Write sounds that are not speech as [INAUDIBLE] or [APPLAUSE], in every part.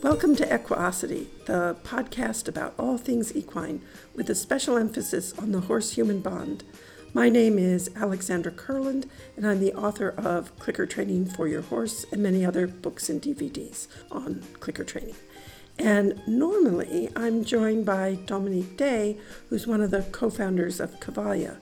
Welcome to Equiosity, the podcast about all things equine, with a special emphasis on the horse human bond. My name is Alexandra Kurland, and I'm the author of Clicker Training for Your Horse and many other books and DVDs on clicker training. And normally I'm joined by Dominique Day, who's one of the co founders of Cavalia.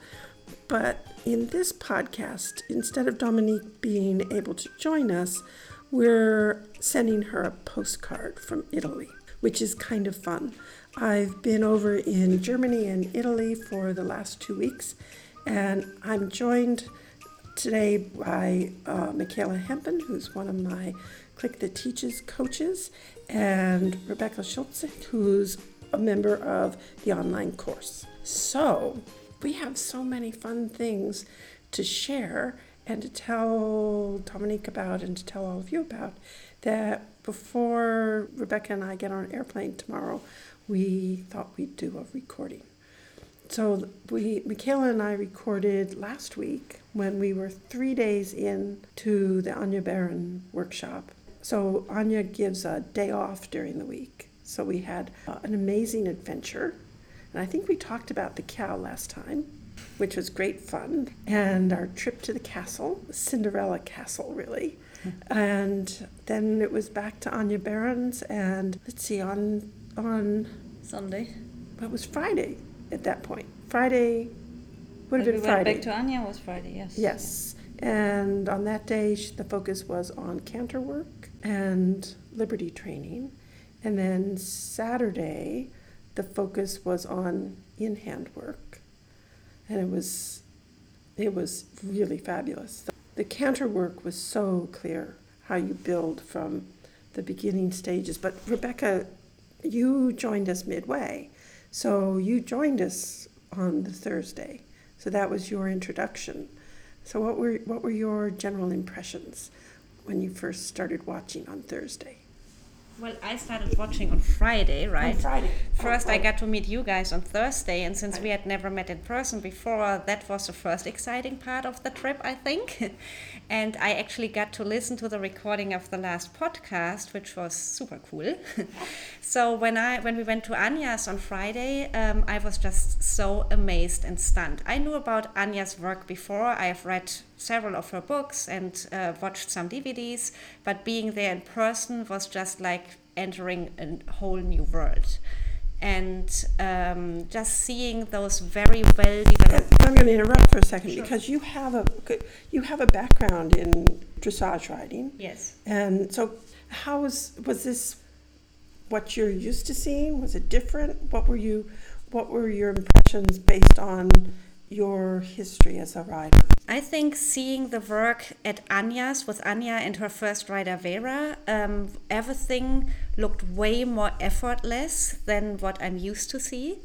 But in this podcast, instead of Dominique being able to join us, we're sending her a postcard from Italy, which is kind of fun. I've been over in Germany and Italy for the last two weeks, and I'm joined today by uh, Michaela Hempen, who's one of my Click That Teaches coaches, and Rebecca Schultze, who's a member of the online course. So, we have so many fun things to share and to tell Dominique about and to tell all of you about that before Rebecca and I get on an airplane tomorrow, we thought we'd do a recording. So we, Michaela and I recorded last week when we were three days in to the Anya Beran workshop. So Anya gives a day off during the week. So we had uh, an amazing adventure. And I think we talked about the cow last time which was great fun, and our trip to the castle, Cinderella Castle, really. Hmm. and then it was back to Anya Beran's, and let's see, on on Sunday. It was Friday at that point. Friday would have been we Friday. Went back to Anya was Friday, yes. Yes. And on that day, the focus was on canter work and liberty training. And then Saturday, the focus was on in hand work and it was it was really fabulous. The canter work was so clear how you build from the beginning stages. But Rebecca, you joined us midway, so you joined us on the Thursday. So that was your introduction. So what were what were your general impressions when you first started watching on Thursday? Well, I started watching on Friday, right? On Friday. First, oh, I got to meet you guys on Thursday, and since we had never met in person before, that was the first exciting part of the trip, I think. [LAUGHS] and I actually got to listen to the recording of the last podcast, which was super cool. [LAUGHS] so when I when we went to Anya's on Friday, um, I was just so amazed and stunned. I knew about Anya's work before. I have read several of her books and uh, watched some DVDs, but being there in person was just like entering a whole new world. And um, just seeing those very well developed. I'm going to interrupt for a second sure. because you have a you have a background in dressage riding. Yes. And so, how was was this what you're used to seeing? Was it different? What were you what were your impressions based on your history as a rider? I think seeing the work at Anya's with Anya and her first rider Vera, um, everything looked way more effortless than what I'm used to see.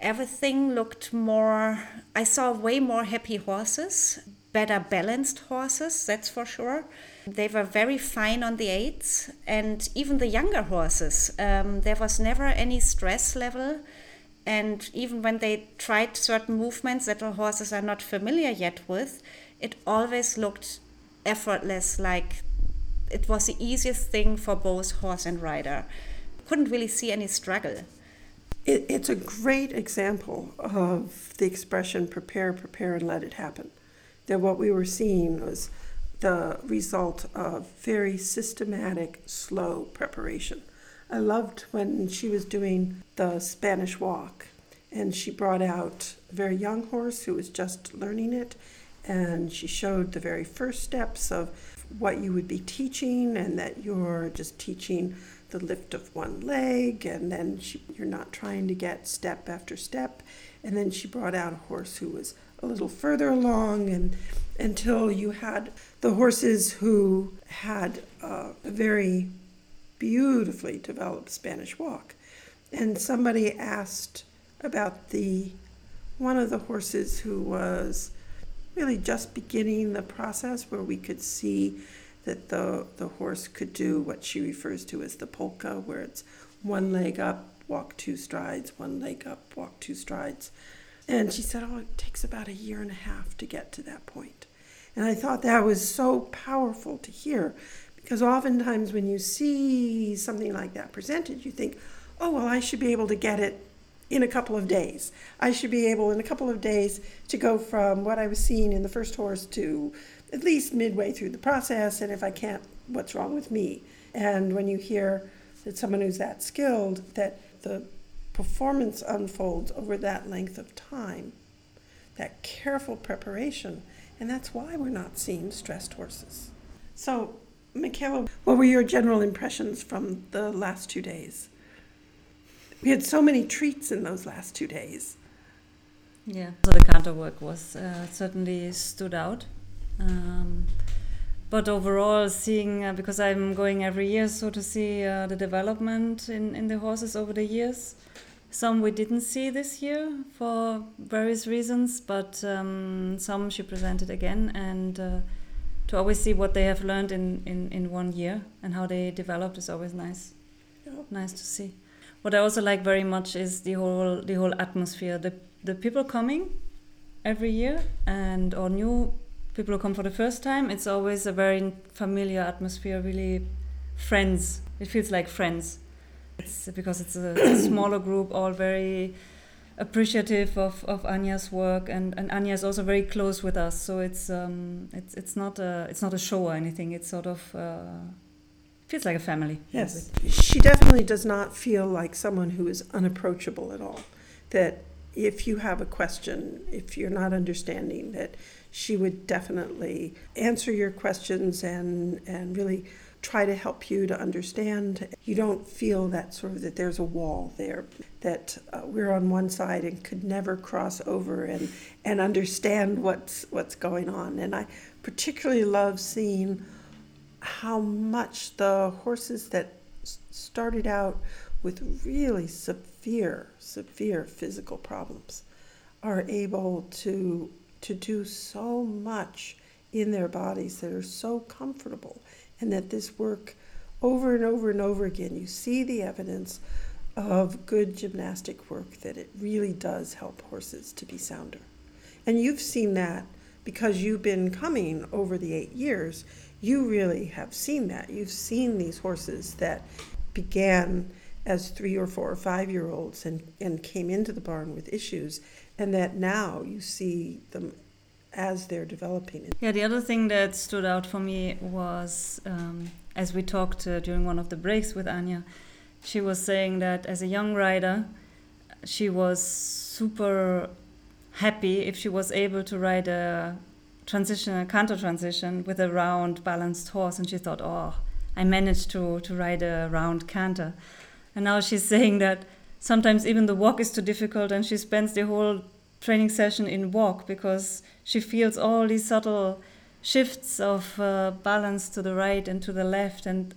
Everything looked more, I saw way more happy horses, better balanced horses, that's for sure. They were very fine on the eights, and even the younger horses, um, there was never any stress level and even when they tried certain movements that the horses are not familiar yet with, it always looked effortless, like it was the easiest thing for both horse and rider. Couldn't really see any struggle. It, it's a great example of the expression prepare, prepare, and let it happen. That what we were seeing was the result of very systematic, slow preparation. I loved when she was doing the Spanish walk and she brought out a very young horse who was just learning it and she showed the very first steps of what you would be teaching and that you're just teaching the lift of one leg and then she, you're not trying to get step after step. And then she brought out a horse who was a little further along and until you had the horses who had a very beautifully developed Spanish walk. And somebody asked about the one of the horses who was really just beginning the process where we could see that the the horse could do what she refers to as the polka where it's one leg up walk two strides one leg up walk two strides and she said oh it takes about a year and a half to get to that point and i thought that was so powerful to hear Because oftentimes when you see something like that presented, you think, oh, well, I should be able to get it in a couple of days. I should be able in a couple of days to go from what I was seeing in the first horse to at least midway through the process. And if I can't, what's wrong with me? And when you hear that someone who's that skilled, that the performance unfolds over that length of time, that careful preparation, and that's why we're not seeing stressed horses. So, Michaela, what were your general impressions from the last two days? We had so many treats in those last two days. Yeah, so the canter work was uh, certainly stood out. Um, but overall, seeing uh, because I'm going every year, so to see uh, the development in, in the horses over the years. Some we didn't see this year for various reasons, but um, some she presented again, and uh, to always see what they have learned in, in, in one year and how they developed is always nice. Yeah. Nice to see. What I also like very much is the whole the whole atmosphere. The the people coming every year and or new people who come for the first time. It's always a very familiar atmosphere. Really, friends. It feels like friends. It's because it's a, a smaller group, all very appreciative of, of Anya's work, and, and Anya is also very close with us. So it's um, it's it's not a it's not a show or anything. It's sort of uh, feels like a family. Yes, she definitely does not feel like someone who is unapproachable at all. That if you have a question, if you're not understanding, that she would definitely answer your questions and and really try to help you to understand. You don't feel that sort of that there's a wall there, that uh, we're on one side and could never cross over and, and understand what's, what's going on. And I particularly love seeing how much the horses that started out with really severe, severe physical problems are able to, to do so much in their bodies that are so comfortable and that this work over and over and over again, you see the evidence of good gymnastic work that it really does help horses to be sounder. And you've seen that because you've been coming over the eight years. You really have seen that. You've seen these horses that began as three or four or five year olds and, and came into the barn with issues, and that now you see them as they're developing. it. Yeah, the other thing that stood out for me was um, as we talked uh, during one of the breaks with Anya, she was saying that as a young rider, she was super happy if she was able to ride a transition, a canter transition with a round balanced horse, and she thought, oh, I managed to to ride a round canter, and now she's saying that sometimes even the walk is too difficult, and she spends the whole training session in walk because she feels all these subtle shifts of uh, balance to the right and to the left and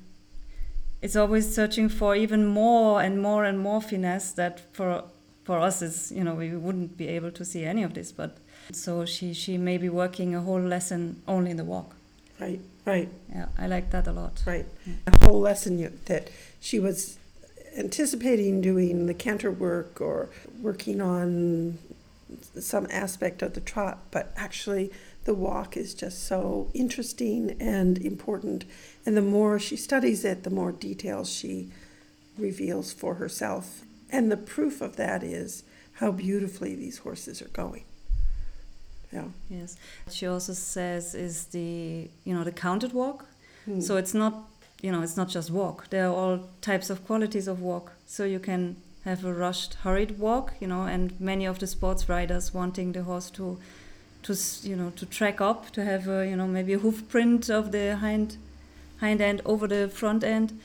it's always searching for even more and more and more finesse that for for us is you know we wouldn't be able to see any of this but so she she may be working a whole lesson only in the walk right right. Yeah i like that a lot. Right. Yeah. a whole lesson you, that she was anticipating doing the canter work or working on some aspect of the trot, but actually the walk is just so interesting and important. And the more she studies it, the more details she reveals for herself. And the proof of that is how beautifully these horses are going. Yeah. Yes. She also says is the you know the counted walk. Hmm. So it's not you know it's not just walk. There are all types of qualities of walk. So you can have a rushed, hurried walk, you know, and many of the sports riders wanting the horse to, to you know, to track up, to have a, you know, maybe a hoof print of the hind, hind end over the front end,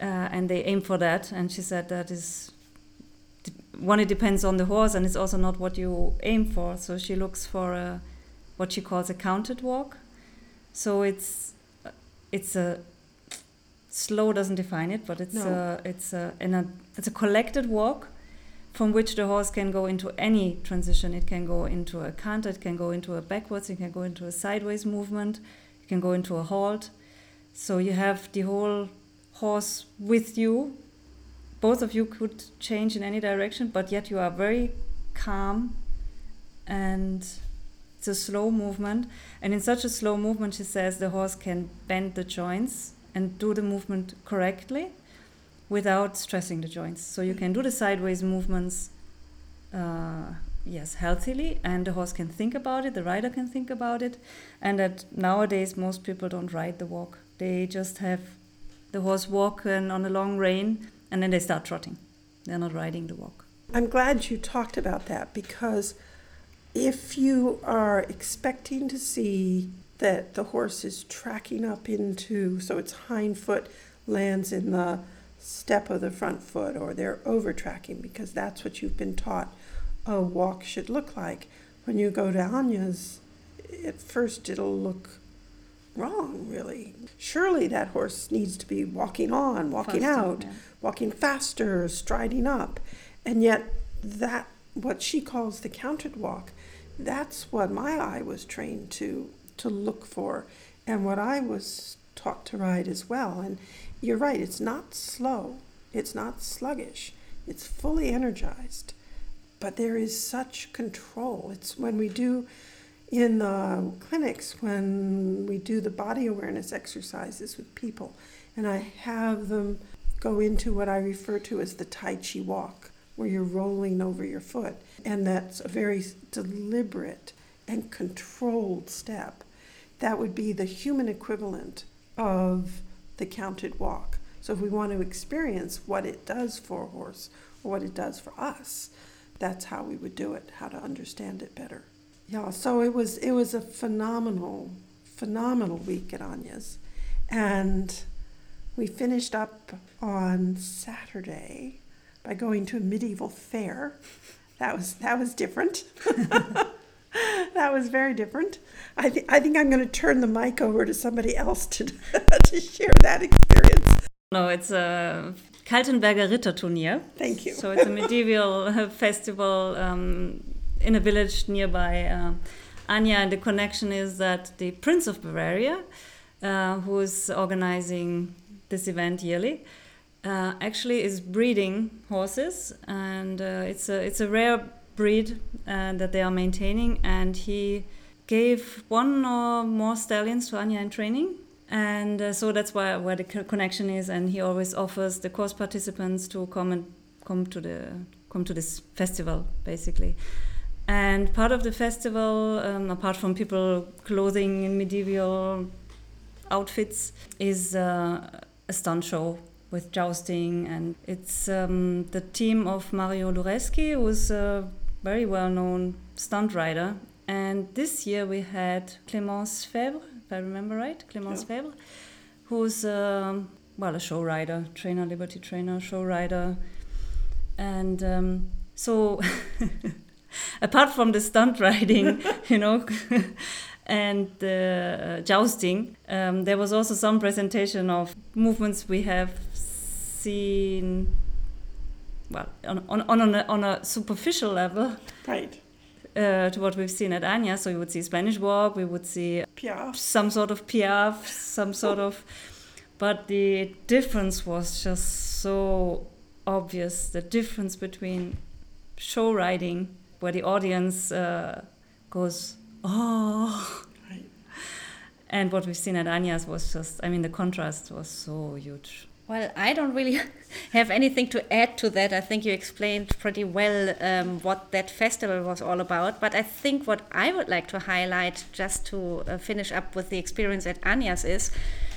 uh, and they aim for that. And she said that is one, it depends on the horse, and it's also not what you aim for. So she looks for a, what she calls a counted walk. So it's it's a slow doesn't define it, but it's no. a it's a, a it's a collected walk from which the horse can go into any transition. It can go into a canter, it can go into a backwards, it can go into a sideways movement, it can go into a halt. So you have the whole horse with you. Both of you could change in any direction, but yet you are very calm and it's a slow movement. And in such a slow movement, she says the horse can bend the joints and do the movement correctly without stressing the joints. So you can do the sideways movements, uh, yes, healthily, and the horse can think about it, the rider can think about it, and that nowadays most people don't ride the walk. They just have the horse walk on a long rein, and then they start trotting. They're not riding the walk. I'm glad you talked about that because if you are expecting to see that the horse is tracking up into, so its hind foot lands in the step of the front foot, or they're over tracking because that's what you've been taught a walk should look like. When you go to Anya's, at first it'll look wrong, really. Surely that horse needs to be walking on, walking faster, out, yeah. walking faster, striding up. And yet, that, what she calls the counted walk, that's what my eye was trained to to look for and what I was taught to ride as well. And you're right, it's not slow, it's not sluggish, it's fully energized. But there is such control. It's when we do in the clinics, when we do the body awareness exercises with people, and I have them go into what I refer to as the Tai Chi walk where you're rolling over your foot. And that's a very deliberate and controlled step. That would be the human equivalent of the counted walk. So if we want to experience what it does for a horse or what it does for us, that's how we would do it, how to understand it better. Yeah, so it was it was a phenomenal, phenomenal week at Anya's. And we finished up on Saturday by going to a medieval fair. That was that was different. [LAUGHS] that was very different. I think I think I'm going to turn the mic over to somebody else to [LAUGHS] to share that experience. No, it's a Kaltenberger Ritterturnier. Thank you. So it's a medieval [LAUGHS] festival um, in a village nearby uh, Anya, and the connection is that the Prince of Bavaria, uh, who is organizing this event yearly, uh, actually is breeding horses, and uh, it's a it's a rare breed uh, that they are maintaining. And he gave one or more stallions to Anya in training, and uh, so that's why where the connection is. And he always offers the course participants to come and come to the come to this festival, basically. And part of the festival, um, apart from people clothing in medieval outfits, is uh, a stunt show with jousting, and it's um, the team of Mario Luraschi, who's a very well-known stunt rider. And this year we had Clémence Faivre, if I remember right, Clémence yeah. Faivre, who's um, well a show rider, trainer, Liberty trainer, show rider, and um, so. [LAUGHS] apart from the stunt [LAUGHS] riding, you know, [LAUGHS] and the uh, jousting, um, there was also some presentation of movements we have seen well on on on a, on a superficial level. Right. Uh, to what we've seen at Anya so you would see Spanish walk we would see piaffe. some sort of piaffe some sort of but the difference was just so obvious. The difference between show riding where the audience uh, goes oh. Right. and what we've seen at Anya's was just I mean the contrast was so huge well, I don't really [LAUGHS] have anything to add to that. I think you explained pretty well um, what that festival was all about. But I think what I would like to highlight, just to uh, finish up with the experience at Anya's, is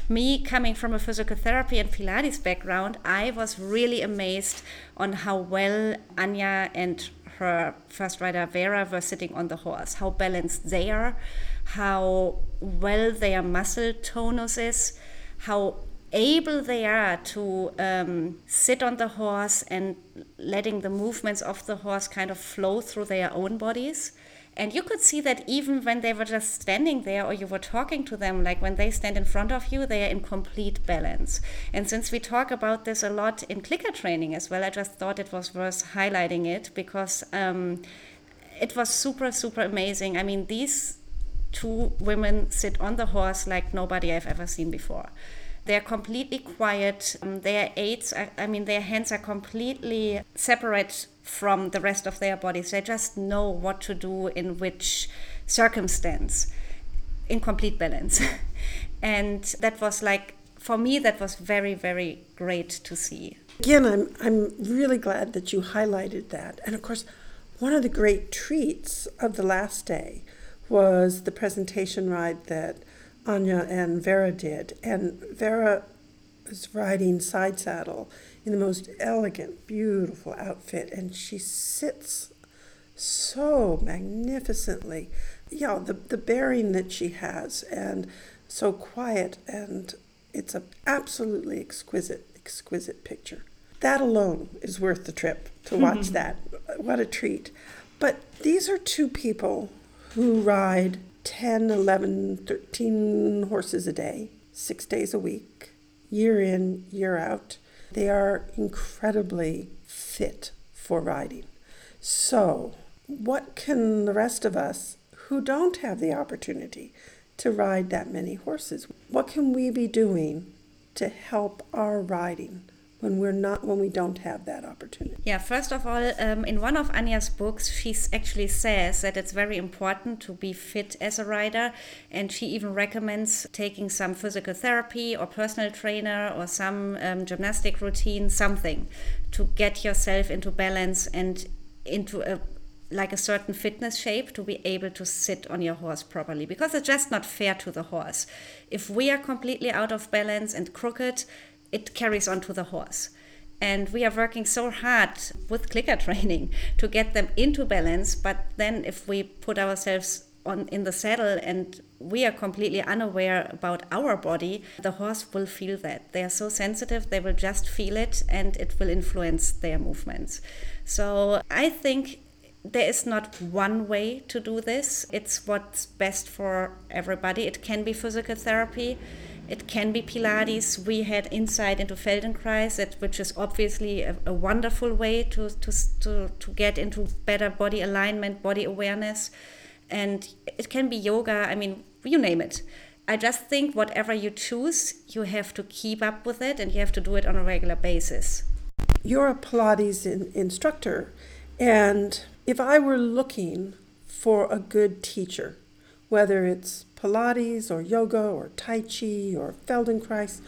me coming from a physical therapy and Pilates background. I was really amazed on how well Anya and her first rider Vera were sitting on the horse, how balanced they are, how well their muscle tonus is, how able they are to um, sit on the horse and letting the movements of the horse kind of flow through their own bodies. And you could see that even when they were just standing there or you were talking to them, like when they stand in front of you, they are in complete balance. And since we talk about this a lot in clicker training as well, I just thought it was worth highlighting it because um, it was super, super amazing. I mean, these two women sit on the horse like nobody I've ever seen before. They're completely quiet. Um, their aids, are, I mean, their hands are completely separate from the rest of their bodies. They just know what to do in which circumstance, in complete balance. [LAUGHS] and that was like for me, that was very, very great to see. Again, I'm, I'm really glad that you highlighted that. And of course, one of the great treats of the last day was the presentation ride that Anya and Vera did. And Vera was riding side saddle in the most elegant, beautiful outfit, and she sits so magnificently. Yeah, the, the bearing that she has, and so quiet, and it's an absolutely exquisite, exquisite picture. That alone is worth the trip to [LAUGHS] watch that. What a treat. But these are two people who ride 10, 11, 13 horses a day, six days a week, year in, year out. They are incredibly fit for riding. So, what can the rest of us who don't have the opportunity to ride that many horses, what can we be doing to help our riding? When we're not when we don't have that opportunity. Yeah first of all um, in one of anya's books she actually says that it's very important to be fit as a rider and she even recommends taking some physical therapy or personal trainer or some um, gymnastic routine something to get yourself into balance and into a like a certain fitness shape to be able to sit on your horse properly because it's just not fair to the horse. If we are completely out of balance and crooked it carries on to the horse. And we are working so hard with clicker [LAUGHS] training to get them into balance. But then, if we put ourselves on in the saddle and we are completely unaware about our body, the horse will feel that. They are so sensitive, they will just feel it and it will influence their movements. So I think there is not one way to do this. It's what's best for everybody. It can be physical therapy it can be Pilates. We had insight into Feldenkrais, which is obviously a, a wonderful way to, to, to, to get into better body alignment, body awareness. And it can be yoga. I mean, you name it. I just think whatever you choose, you have to keep up with it and you have to do it on a regular basis. You're a Pilates in, instructor, and if I were looking for a good teacher, whether it's Pilates or yoga or Tai Chi or Feldenkrais,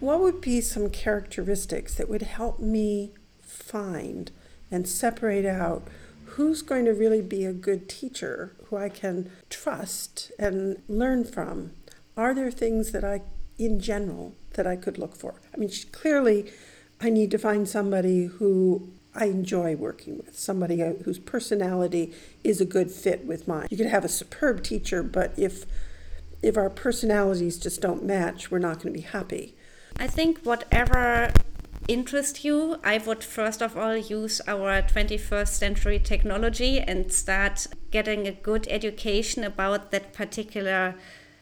what would be some characteristics that would help me find and separate out who's going to really be a good teacher who I can trust and learn from? Are there things that I, in general, that I could look for? I mean, clearly, I need to find somebody who I enjoy working with, somebody uh, whose personality is a good fit with mine. You could have a superb teacher, but if if our personalities just don't match, we're not going to be happy. I think whatever interests you, I would first of all use our 21st century technology and start getting a good education about that particular,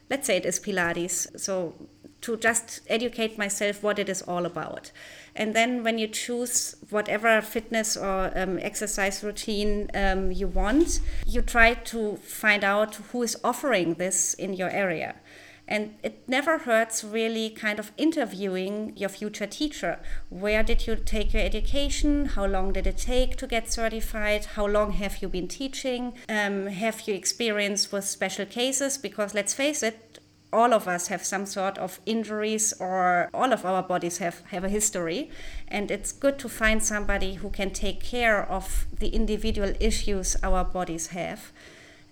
let's say it is Pilates. So to just educate myself what it is all about. And then when you choose whatever fitness or um, exercise routine um, you want, you try to find out who is offering this in your area. And it never hurts really kind of interviewing your future teacher. Where did you take your education? How long did it take to get certified? How long have you been teaching? Um, have you experience with special cases? Because let's face it, all of us have some sort of injuries or all of our bodies have, have a history. And it's good to find somebody who can take care of the individual issues our bodies have.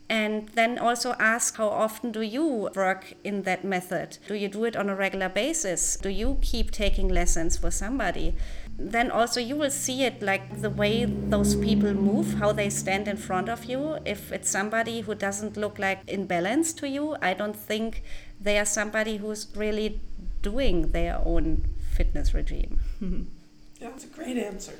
And then also ask how often do you work in that method? Do you do it on a regular basis? Do you keep taking lessons for somebody? Then also you will see it like the way those people move, how they stand in front of you. If it's somebody who doesn't look like in balance to you, I don't think they are somebody who's really doing their own fitness regime. [LAUGHS] That's a great answer.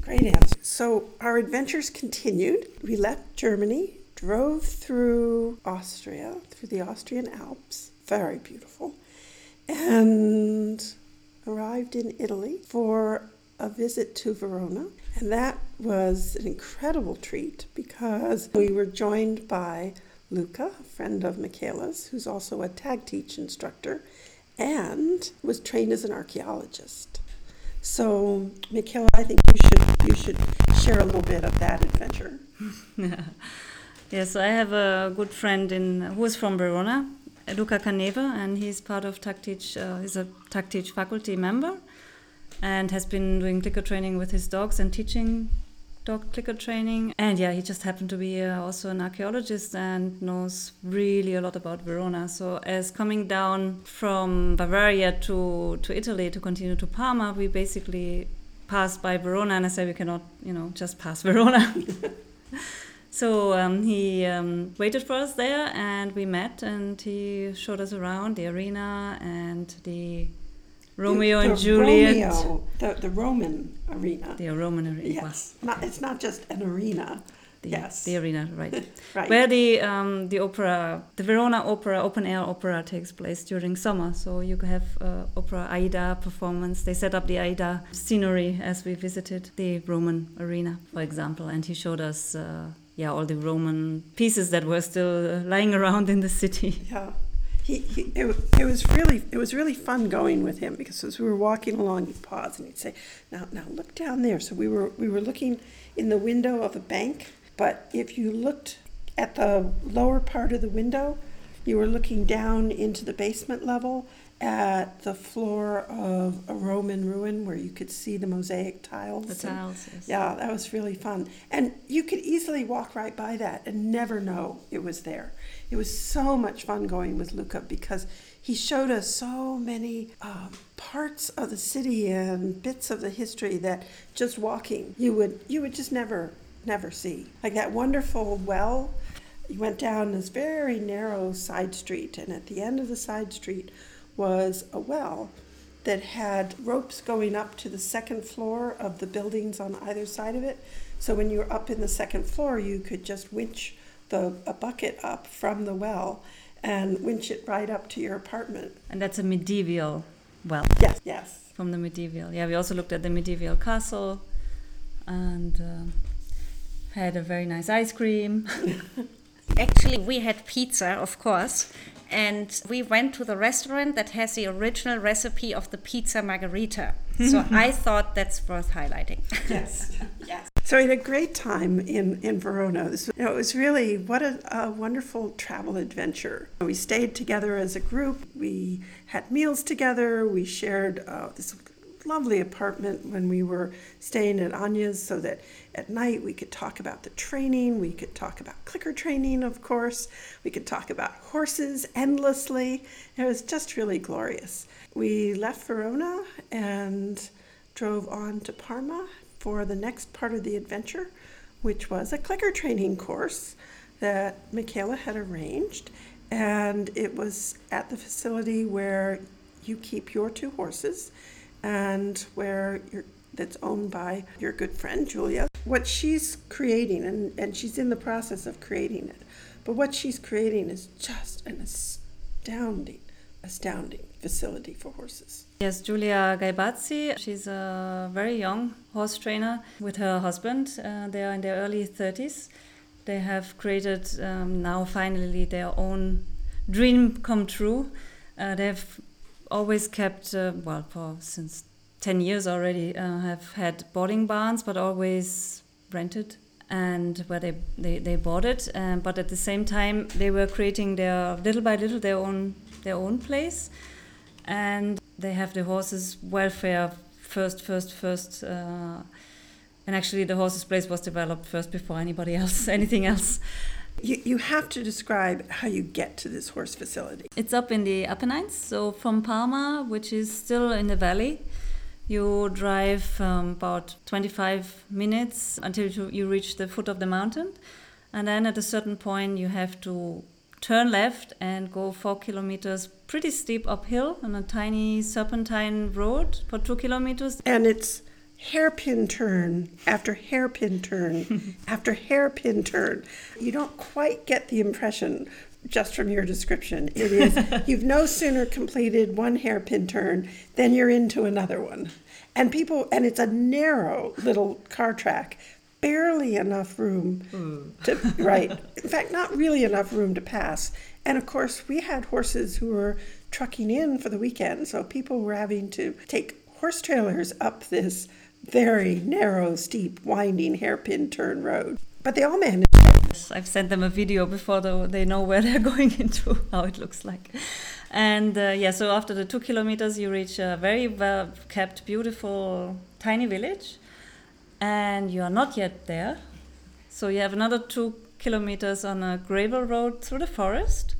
Great answer. So our adventures continued. We left Germany, drove through Austria, through the Austrian Alps, very beautiful, and arrived in Italy for a visit to Verona. And that was an incredible treat because we were joined by Luca, a friend of Michaela's, who's also a tag teach instructor and was trained as an archaeologist. So, Michaela, I think you should you should share a little bit of that adventure. [LAUGHS] yes, I have a good friend in who is from Verona, Luca Caneve, and he's part of TAGteach. Uh, he's a TAGteach faculty member, and has been doing clicker training with his dogs and teaching dog clicker training. And yeah, he just happened to be uh, also an archaeologist and knows really a lot about Verona. So as coming down from Bavaria to to Italy to continue to Parma, we basically passed by Verona, and I said we cannot, you know, just pass [LAUGHS] Verona. So um, he um, waited for us there, and we met, and he showed us around the arena and the Romeo the, and Juliet. Romeo, the, the Roman arena. The Roman arena. Yes. Not, it's not just an arena. The, yes. The arena, right. [LAUGHS] right. Where the um, the opera, the Verona Opera, open air opera takes place during summer. So you have uh, opera Aida performance. They set up the Aida scenery as we visited the Roman arena, for example. And he showed us, uh, yeah, all the Roman pieces that were still uh, lying around in the city. [LAUGHS] Yeah he, he it, it, was really it was really fun going with him because as we were walking along he'd pause and he'd say now now look down there so we were we were looking in the window of a bank but if you looked at the lower part of the window you were looking down into the basement level at the floor of a Roman ruin where you could see the mosaic tiles. The tiles, yes. Yeah, that was really fun. And you could easily walk right by that and never know it was there. It was so much fun going with Luca because he showed us so many um, parts of the city and bits of the history that just walking you would you would just never never see. Like that wonderful well. You went down this very narrow side street, and at the end of the side street was a well that had ropes going up to the second floor of the buildings on either side of it. So when you were up in the second floor, you could just winch the a bucket up from the well and winch it right up to your apartment. And that's a medieval well. Yes, yes. From the medieval. Yeah, we also looked at the medieval castle and uh, had a very nice ice cream. [LAUGHS] Actually, we had pizza, of course, and we went to the restaurant that has the original recipe of the pizza margherita. so [LAUGHS] I thought that's worth highlighting. Yes, [LAUGHS] yes. So we had a great time in, in Verona. This, you know, it was really what a, a wonderful travel adventure. We stayed together as a group. We had meals together. We shared uh, this lovely apartment when we were staying at Anya's so that at night we could talk about the training, we could talk about clicker training, of course, we could talk about horses endlessly. It was just really glorious. We left Verona and drove on to Parma for the next part of the adventure, which was a clicker training course that Michaela had arranged. And it was at the facility where you keep your two horses and where that's owned by your good friend Julia. What she's creating, and, and she's in the process of creating it, but what she's creating is just an astounding, astounding facility for horses. Yes, Julia Gaibazzi, she's a very young horse trainer with her husband. Uh, they are in their early 30s. They have created um, now finally their own dream come true. Uh, they've always kept, uh, well, for since 10 years already, uh, have had boarding barns, but always rented and where they, they, they bought it. Um, but at the same time, they were creating their, little by little, their own, their own place. And they have the horses' welfare first, first, first. Uh, and actually, the horses' place was developed first before anybody else, [LAUGHS] anything else. You, you have to describe how you get to this horse facility. It's up in the Apennines, so from Parma, which is still in the valley, you drive um, about 25 minutes until you reach the foot of the mountain. And then at a certain point, you have to turn left and go four kilometers pretty steep uphill on a tiny serpentine road for two kilometers. And it's hairpin turn after hairpin turn [LAUGHS] after hairpin turn. You don't quite get the impression just from your description. It is [LAUGHS] you've no sooner completed one hairpin turn than you're into another one. And people and it's a narrow little car track, barely enough room mm. to [LAUGHS] right. In fact, not really enough room to pass. And of course, we had horses who were trucking in for the weekend, so people were having to take horse trailers up this very narrow, steep, winding hairpin turn road. But they all managed I've sent them a video before they know where [LAUGHS] they're going into, how it looks like. And uh, yeah, so after the two kilometers, you reach a very well kept, beautiful, tiny village. And you are not yet there. So you have another two kilometers on a gravel road through the forest.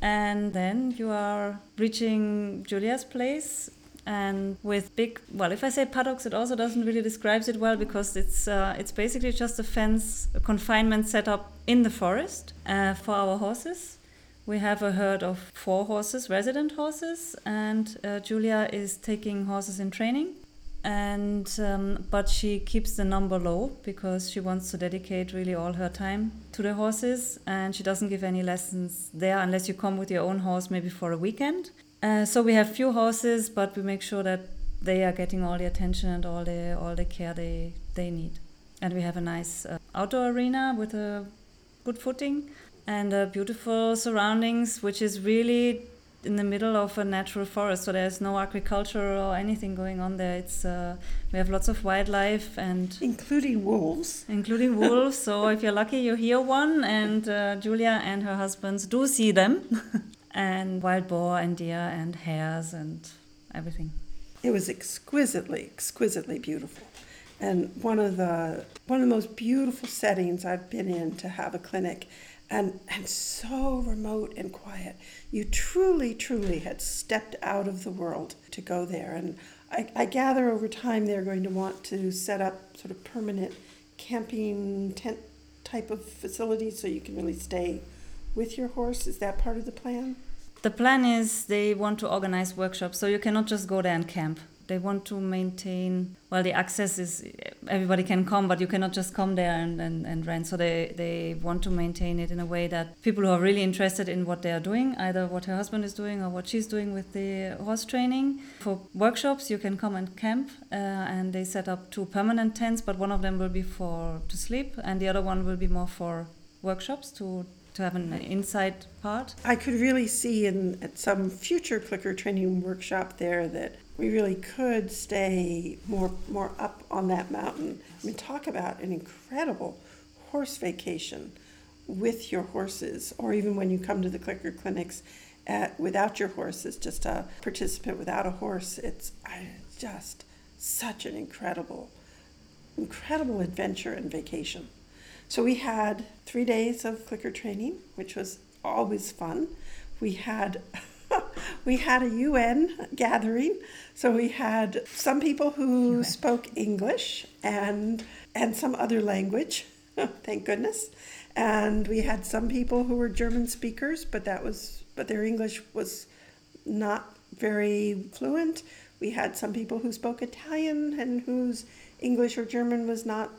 And then you are reaching Julia's place and with big well if i say paddocks it also doesn't really describes it well because it's uh, it's basically just a fence a confinement set up in the forest uh, for our horses. We have a herd of four horses resident horses and uh, julia is taking horses in training. And um, but she keeps the number low because she wants to dedicate really all her time to the horses and she doesn't give any lessons there unless you come with your own horse maybe for a weekend uh, so we have few horses, but we make sure that they are getting all the attention and all the all the care they they need. And we have a nice uh, outdoor arena with a good footing and uh, beautiful surroundings, which is really in the middle of a natural forest. So there's no agriculture or anything going on there. It's uh, we have lots of wildlife and including wolves. Including wolves. so if you're lucky, you hear one, and uh, Julia and her husbands do see them. [LAUGHS] and wild boar and deer and hares and everything. It was exquisitely, exquisitely beautiful. And one of the one of the most beautiful settings I've been in to have a clinic and and so remote and quiet. You truly, truly had stepped out of the world to go there. And I, I gather over time they're going to want to set up sort of permanent camping tent type of facilities so you can really stay with your horse? Is that part of the plan? The plan is they want to organize workshops, so you cannot just go there and camp. They want to maintain, well, the access is everybody can come, but you cannot just come there and, and, and rent. So they, they want to maintain it in a way that people who are really interested in what they are doing, either what her husband is doing or what she's doing with the horse training. For workshops, you can come and camp, uh, and they set up two permanent tents, but one of them will be for to sleep, and the other one will be more for workshops to to have an inside part. I could really see in at some future clicker training workshop there that we really could stay more more up on that mountain. I mean, talk about an incredible horse vacation with your horses, or even when you come to the clicker clinics at, without your horses, just a participant without a horse. It's just such an incredible, incredible adventure and vacation. So we had three days of clicker training, which was always fun. We had [LAUGHS] we had a UN gathering, so we had some people who UN. spoke English and and some other language. [LAUGHS] Thank goodness. And we had some people who were German speakers, but that was but their English was not very fluent. We had some people who spoke Italian and whose English or German was not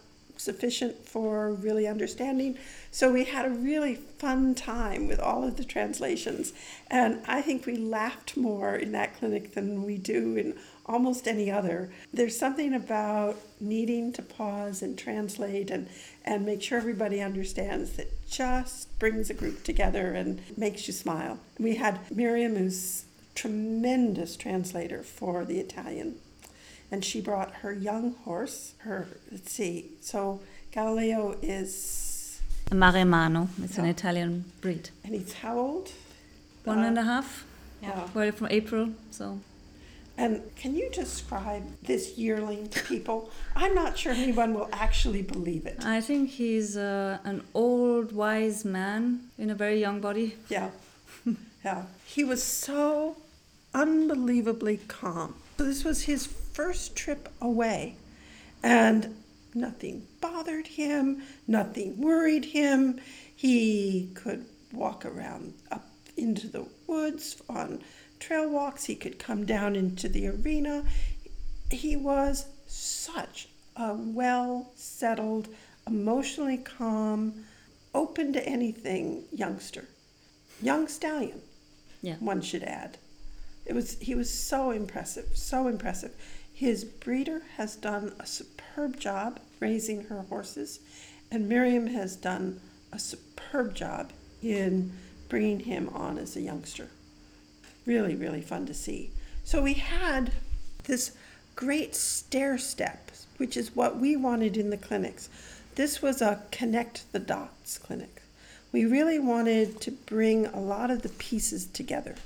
sufficient for really understanding. So we had a really fun time with all of the translations. And I think we laughed more in that clinic than we do in almost any other. There's something about needing to pause and translate and, and make sure everybody understands that just brings a group together and makes you smile. We had Miriam, who's tremendous translator for the Italian and she brought her young horse. Her let's see, so Galileo is a Maremmano. It's an Italian breed. And he's how old? One uh, and a half. Yeah. Well, from April, so. And can you describe this yearling to people? I'm not sure anyone will actually believe it. I think he's uh, an old, wise man in a very young body. Yeah. [LAUGHS] yeah. He was so unbelievably calm. So this was his first trip away, and nothing bothered him, nothing worried him. He could walk around up into the woods on trail walks, he could come down into the arena. He was such a well settled, emotionally calm, open to anything youngster. Young stallion, yeah. one should add. It was he was so impressive, so impressive. His breeder has done a superb job raising her horses, and Miriam has done a superb job in bringing him on as a youngster. Really, really fun to see. So we had this great stair step, which is what we wanted in the clinics. This was a connect the dots clinic. We really wanted to bring a lot of the pieces together.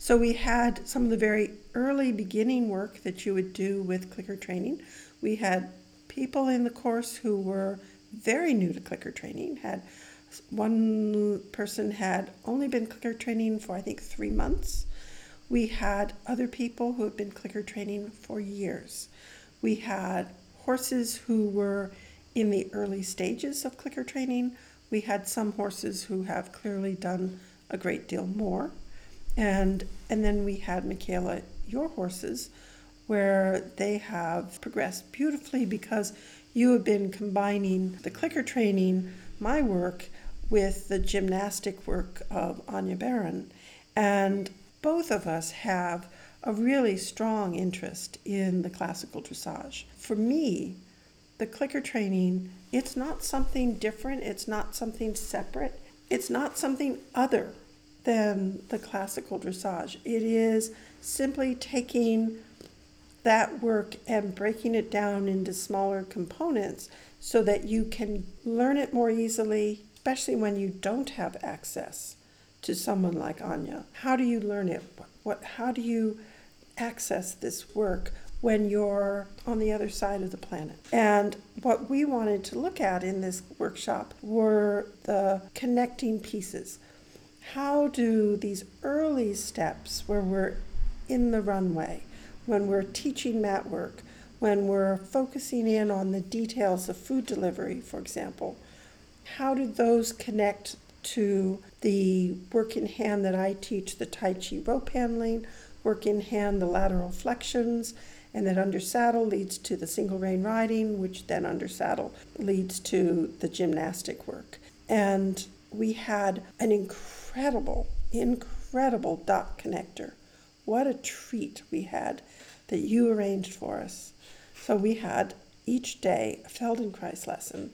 So we had some of the very early beginning work that you would do with clicker training. We had people in the course who were very new to clicker training, had one person had only been clicker training for I think 3 months. We had other people who had been clicker training for years. We had horses who were in the early stages of clicker training. We had some horses who have clearly done a great deal more. And, and then we had Michaela, your horses, where they have progressed beautifully because you have been combining the clicker training, my work, with the gymnastic work of Anya Beran. And both of us have a really strong interest in the classical dressage. For me, the clicker training, it's not something different, it's not something separate, it's not something other than the classical dressage. It is simply taking that work and breaking it down into smaller components so that you can learn it more easily, especially when you don't have access to someone like Anya. How do you learn it? What, how do you access this work when you're on the other side of the planet. And what we wanted to look at in this workshop were the connecting pieces how do these early steps where we're in the runway, when we're teaching mat work, when we're focusing in on the details of food delivery, for example, how do those connect to the work in hand that I teach, the Tai Chi rope handling, work in hand, the lateral flexions, and that under saddle leads to the single rein riding, which then under saddle leads to the gymnastic work. And we had an incredible, incredible incredible dot connector. What a treat we had that you arranged for us. So we had each day a Feldenkrais lesson.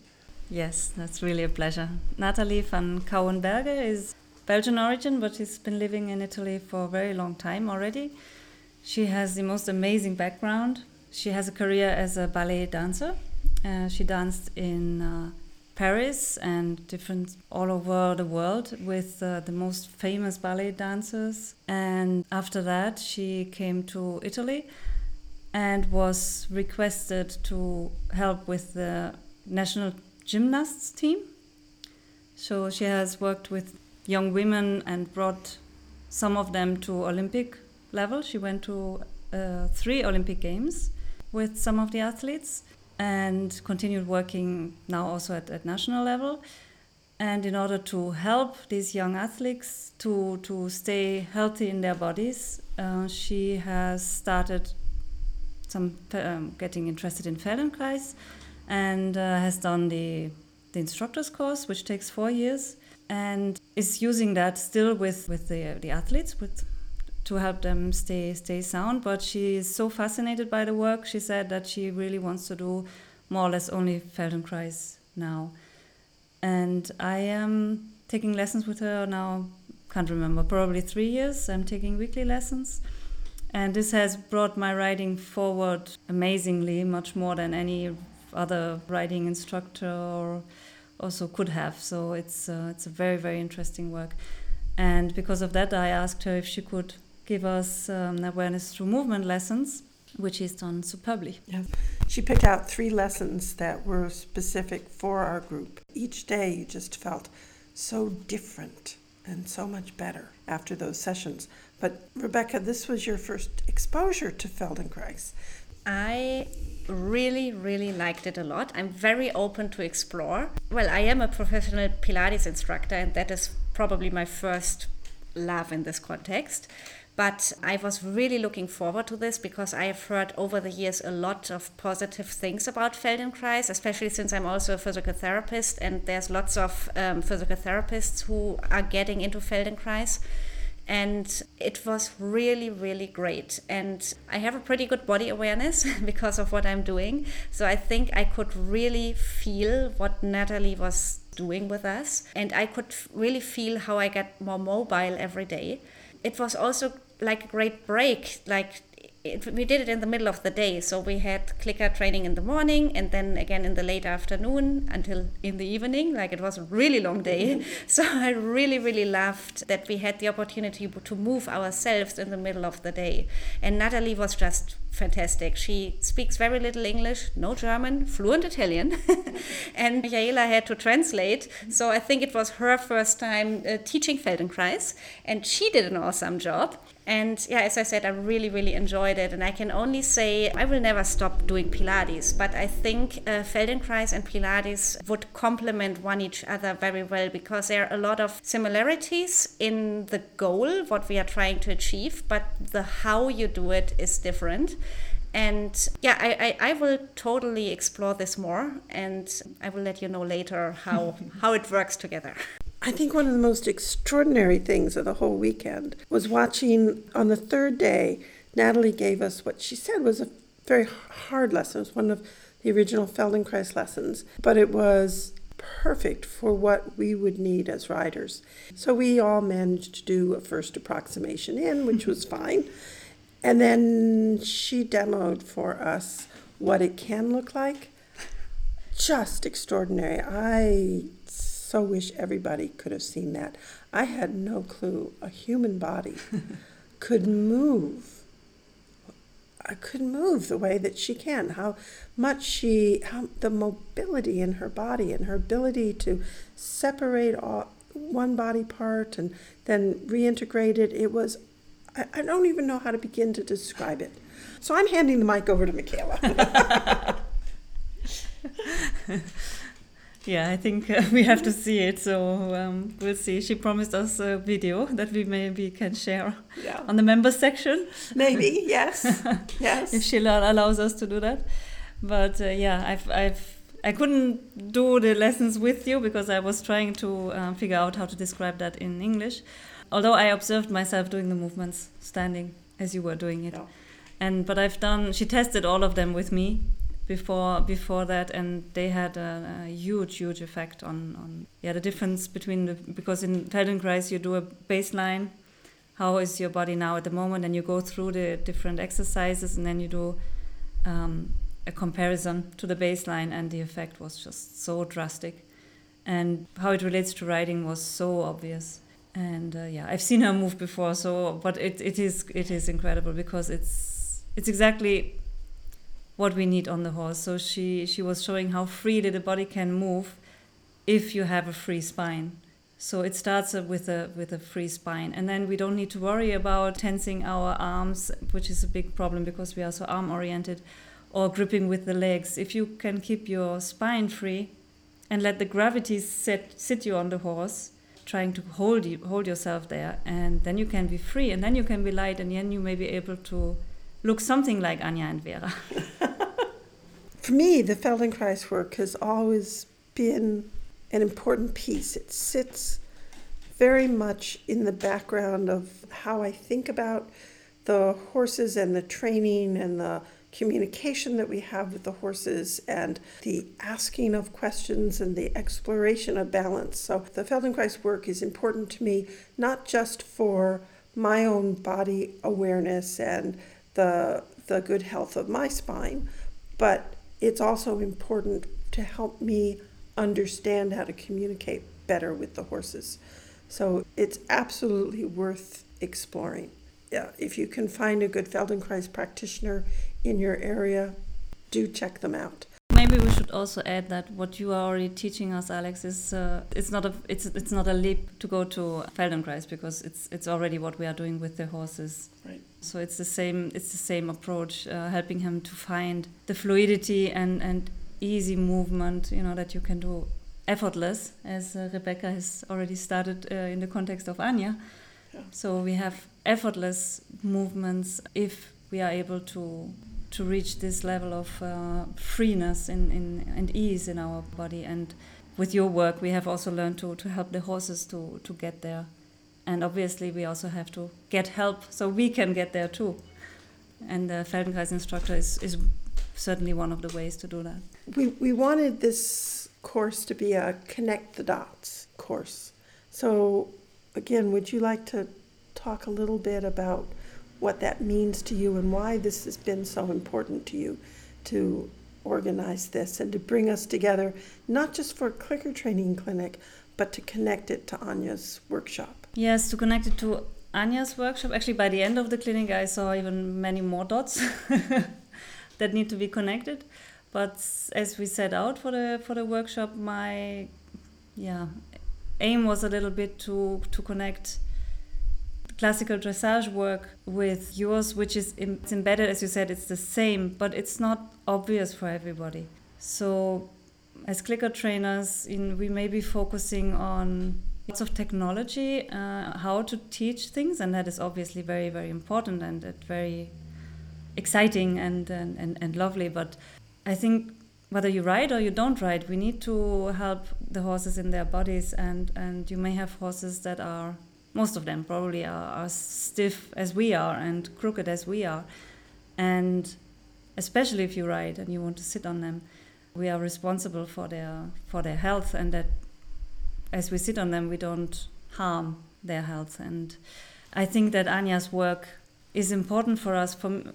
Yes, that's really a pleasure. Natalie van Kouwenberger is Belgian origin, but she's been living in Italy for a very long time already. She has the most amazing background. She has a career as a ballet dancer. Uh, she danced in uh, Paris and different all over the world with uh, the most famous ballet dancers. And after that, she came to Italy and was requested to help with the national gymnasts team. So she has worked with young women and brought some of them to Olympic level. She went to uh, three Olympic Games with some of the athletes and continued working now also at, at national level. And in order to help these young athletes to, to stay healthy in their bodies, uh, she has started some um, getting interested in Feldenkrais and uh, has done the, the instructor's course, which takes four years, and is using that still with, with the, the athletes, with to help them stay stay sound. But she is so fascinated by the work. She said that she really wants to do more or less only Feldenkrais now. And I am taking lessons with her now. Can't remember, probably three years. I'm taking weekly lessons. And this has brought my riding forward amazingly, much more than any other riding instructor or also could have. So it's uh, it's a very very interesting work. And because of that, I asked her if she could give us um, awareness through movement lessons, which is done superbly. Yes. She picked out three lessons that were specific for our group. Each day you just felt so different and so much better after those sessions. But Rebecca, this was your first exposure to Feldenkrais. I really, really liked it a lot. I'm very open to explore. Well, I am a professional Pilates instructor, and that is probably my first love in this context. But I was really looking forward to this because I have heard over the years a lot of positive things about Feldenkrais, especially since I'm also a physical therapist and there's lots of um, physical therapists who are getting into Feldenkrais. And it was really, really great. And I have a pretty good body awareness [LAUGHS] because of what I'm doing. So I think I could really feel what Natalie was doing with us. And I could really feel how I get more mobile every day. It was also like a great break. Like it, we did it in the middle of the day. So we had clicker training in the morning and then again in the late afternoon until in the evening. Like it was a really long day. [LAUGHS] so I really, really loved that we had the opportunity to move ourselves in the middle of the day. And Natalie was just fantastic. She speaks very little English, no German, fluent Italian, [LAUGHS] and Michaela had to translate. So I think it was her first time uh, teaching Feldenkrais, and she did an awesome job. And yeah, as I said, I really, really enjoyed it. And I can only say I will never stop doing Pilates, but I think uh, Feldenkrais and Pilates would complement one each other very well because there are a lot of similarities in the goal, what we are trying to achieve, but the how you do it is different. And yeah, I, I, I will totally explore this more and I will let you know later how, [LAUGHS] how it works together. I think one of the most extraordinary things of the whole weekend was watching on the third day, Natalie gave us what she said was a very hard lesson. It was one of the original Feldenkrais lessons, but it was perfect for what we would need as riders. So we all managed to do a first approximation in, which [LAUGHS] was fine. And then she demoed for us what it can look like. Just extraordinary. I so wish everybody could have seen that. I had no clue a human body [LAUGHS] could move. I could move the way that she can. How much she, how the mobility in her body and her ability to separate all, one body part and then reintegrate it. It was, I, I don't even know how to begin to describe it. So I'm handing the mic over to Michaela. [LAUGHS] [LAUGHS] Yeah, I think uh, [LAUGHS] we have to see it. So um, we'll see. She promised us a video that we maybe can share yeah. on the members section. Maybe, [LAUGHS] yes, yes. if she allows us to do that. But uh, yeah, I've, I've, I couldn't do the lessons with you because I was trying to uh, figure out how to describe that in English. Although I observed myself doing the movements standing as you were doing it. Yeah. And but I've done. She tested all of them with me before before that, and they had a, a, huge huge effect on on yeah the difference between the because in Feldenkrais you do a baseline, how is your body now at the moment, and you go through the different exercises, and then you do um, a comparison to the baseline, and the effect was just so drastic, and how it relates to writing was so obvious. And uh, yeah, I've seen her move before, so but it, it is it is incredible because it's it's exactly what we need on the horse. So she, she was showing how freely the body can move if you have a free spine. So it starts with a with a free spine, and then we don't need to worry about tensing our arms, which is a big problem because we are so arm oriented, or gripping with the legs. If you can keep your spine free, and let the gravity sit sit you on the horse, trying to hold you hold yourself there, and then you can be free, and then you can be light, and then you may be able to look something like Anya and Vera. [LAUGHS] For me, the Feldenkrais work has always been an important piece. It sits very much in the background of how I think about the horses and the training and the communication that we have with the horses and the asking of questions and the exploration of balance. So the Feldenkrais work is important to me, not just for my own body awareness and the, the good health of my spine, but it's also important to help me understand how to communicate better with the horses. So it's absolutely worth exploring. Yeah, if you can find a good Feldenkrais practitioner in your area, do check them out maybe we should also add that what you are already teaching us, Alex, is uh, it's not a it's it's not a leap to go to Feldenkrais because it's it's already what we are doing with the horses. Right. So it's the same it's the same approach, uh, helping him to find the fluidity and and easy movement, you know, that you can do effortless, as uh, Rebecca has already started uh, in the context of Anya. Yeah. So we have effortless movements if we are able to to reach this level of uh, freeness in, in, and ease in our body. And with your work, we have also learned to, to help the horses to, to get there. And obviously, we also have to get help so we can get there too. And the Feldenkrais instructor is, is certainly one of the ways to do that. We, we wanted this course to be a connect the dots course. So, again, would you like to talk a little bit about what that means to you and why this has been so important to you to organize this and to bring us together, not just for Clicker Training Clinic, but to connect it to Anya's workshop. Yes, to connect it to Anya's workshop. Actually, by the end of the clinic, I saw even many more dots [LAUGHS] that need to be connected. But as we set out for the for the workshop, my yeah aim was a little bit to to connect classical dressage work with yours, which is it's embedded, as you said, it's the same, but it's not obvious for everybody. So, as clicker trainers, in, we may be focusing on lots of technology, uh, how to teach things, and that is obviously very, very important and, and very exciting and, and, and, and lovely. But I think whether you ride or you don't ride, we need to help the horses in their bodies, and, and you may have horses that are, most of them probably are, are stiff as we are and crooked as we are. And especially if you ride and you want to sit on them, we are responsible for their for their health, and that as we sit on them, we don't harm their health. And I think that Anya's work is important for us. From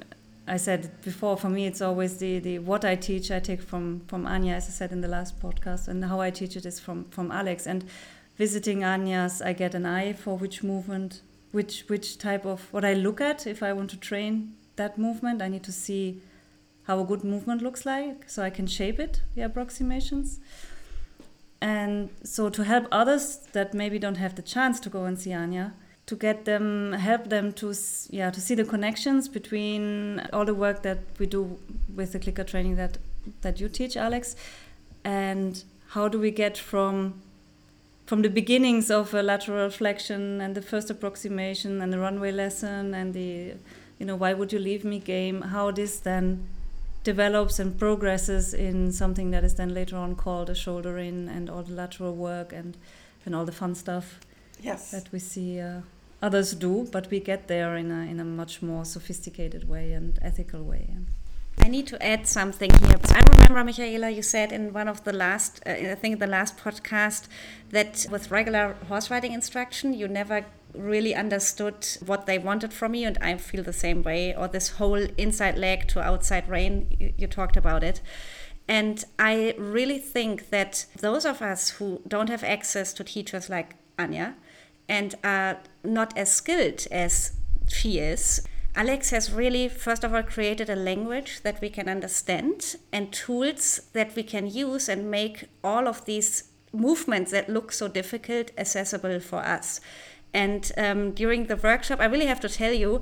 I said before, for me, it's always the, the what I teach. I take from from Anya, as I said in the last podcast, and how I teach it is from from Alex. And visiting Anya's, I get an eye for which movement, which which type of what I look at if I want to train that movement. I need to see how a good movement looks like, so I can shape it, the approximations. And so to help others that maybe don't have the chance to go and see Anya, to get them help them to yeah to see the connections between all the work that we do with the clicker training that that you teach alex and how do we get from from the beginnings of a lateral flexion and the first approximation and the runway lesson and the you know why would you leave me game how this then develops and progresses in something that is then later on called a shoulder in and all the lateral work and and all the fun stuff yes that we see uh, others do, but we get there in a, in a much more sophisticated way and ethical way. I need to add something here. I remember, Michaela, you said in one of the last, uh, I think the last podcast, that with regular horse riding instruction, you never really understood what they wanted from you, and I feel the same way. Or this whole inside leg to outside rein, you, you talked about it. And I really think that those of us who don't have access to teachers like Anya, and are not as skilled as she is. Alex has really, first of all, created a language that we can understand and tools that we can use and make all of these movements that look so difficult accessible for us. And um, during the workshop, I really have to tell you,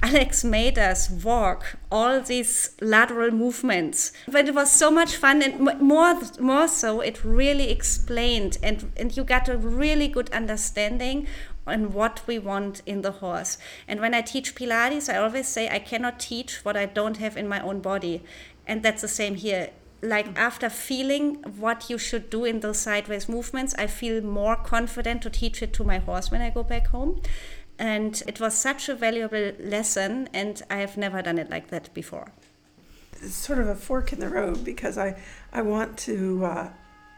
Alex made us walk all these lateral movements. But it was so much fun and more more so it really explained and, and you got a really good understanding on what we want in the horse. And when I teach Pilates, I always say I cannot teach what I don't have in my own body. And that's the same here. Like after feeling what you should do in those sideways movements, I feel more confident to teach it to my horse when I go back home. And it was such a valuable lesson, and I have never done it like that before. It's sort of a fork in the road because I, I want to, uh,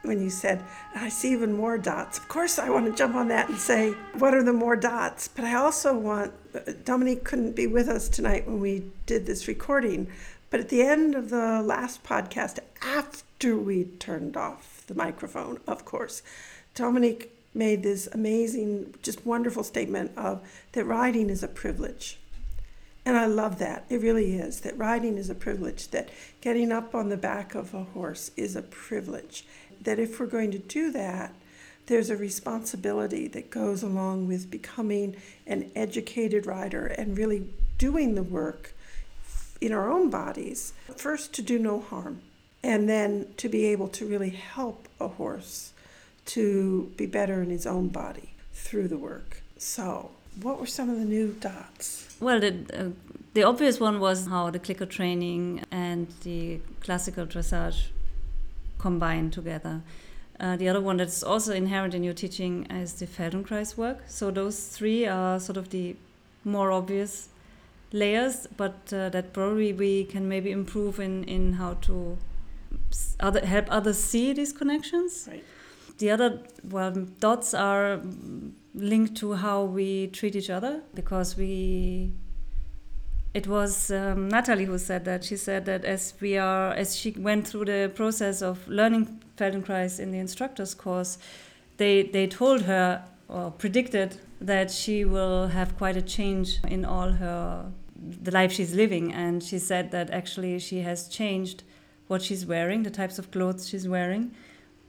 when you said, I see even more dots, of course I want to jump on that and say, what are the more dots? But I also want, Dominique couldn't be with us tonight when we did this recording, but at the end of the last podcast, after we turned off the microphone, of course, Dominique made this amazing, just wonderful statement of that riding is a privilege. And I love that. It really is. That riding is a privilege, that getting up on the back of a horse is a privilege. That if we're going to do that, there's a responsibility that goes along with becoming an educated rider and really doing the work in our own bodies. First, to do no harm, and then to be able to really help a horse to be better in his own body through the work. So, what were some of the new dots? Well, the, uh, the obvious one was how the clicker training and the classical dressage combine together. Uh, the other one that's also inherent in your teaching is the Feldenkrais work. So those three are sort of the more obvious layers, but uh, that probably we can maybe improve in, in how to other, help others see these connections. Right the other well dots are linked to how we treat each other because we it was um, Natalie who said that. She said that as we are, as she went through the process of learning Feldenkrais in the instructor's course, they they told her or predicted that she will have quite a change in all her the life she's living, and she said that actually she has changed what she's wearing, the types of clothes she's wearing,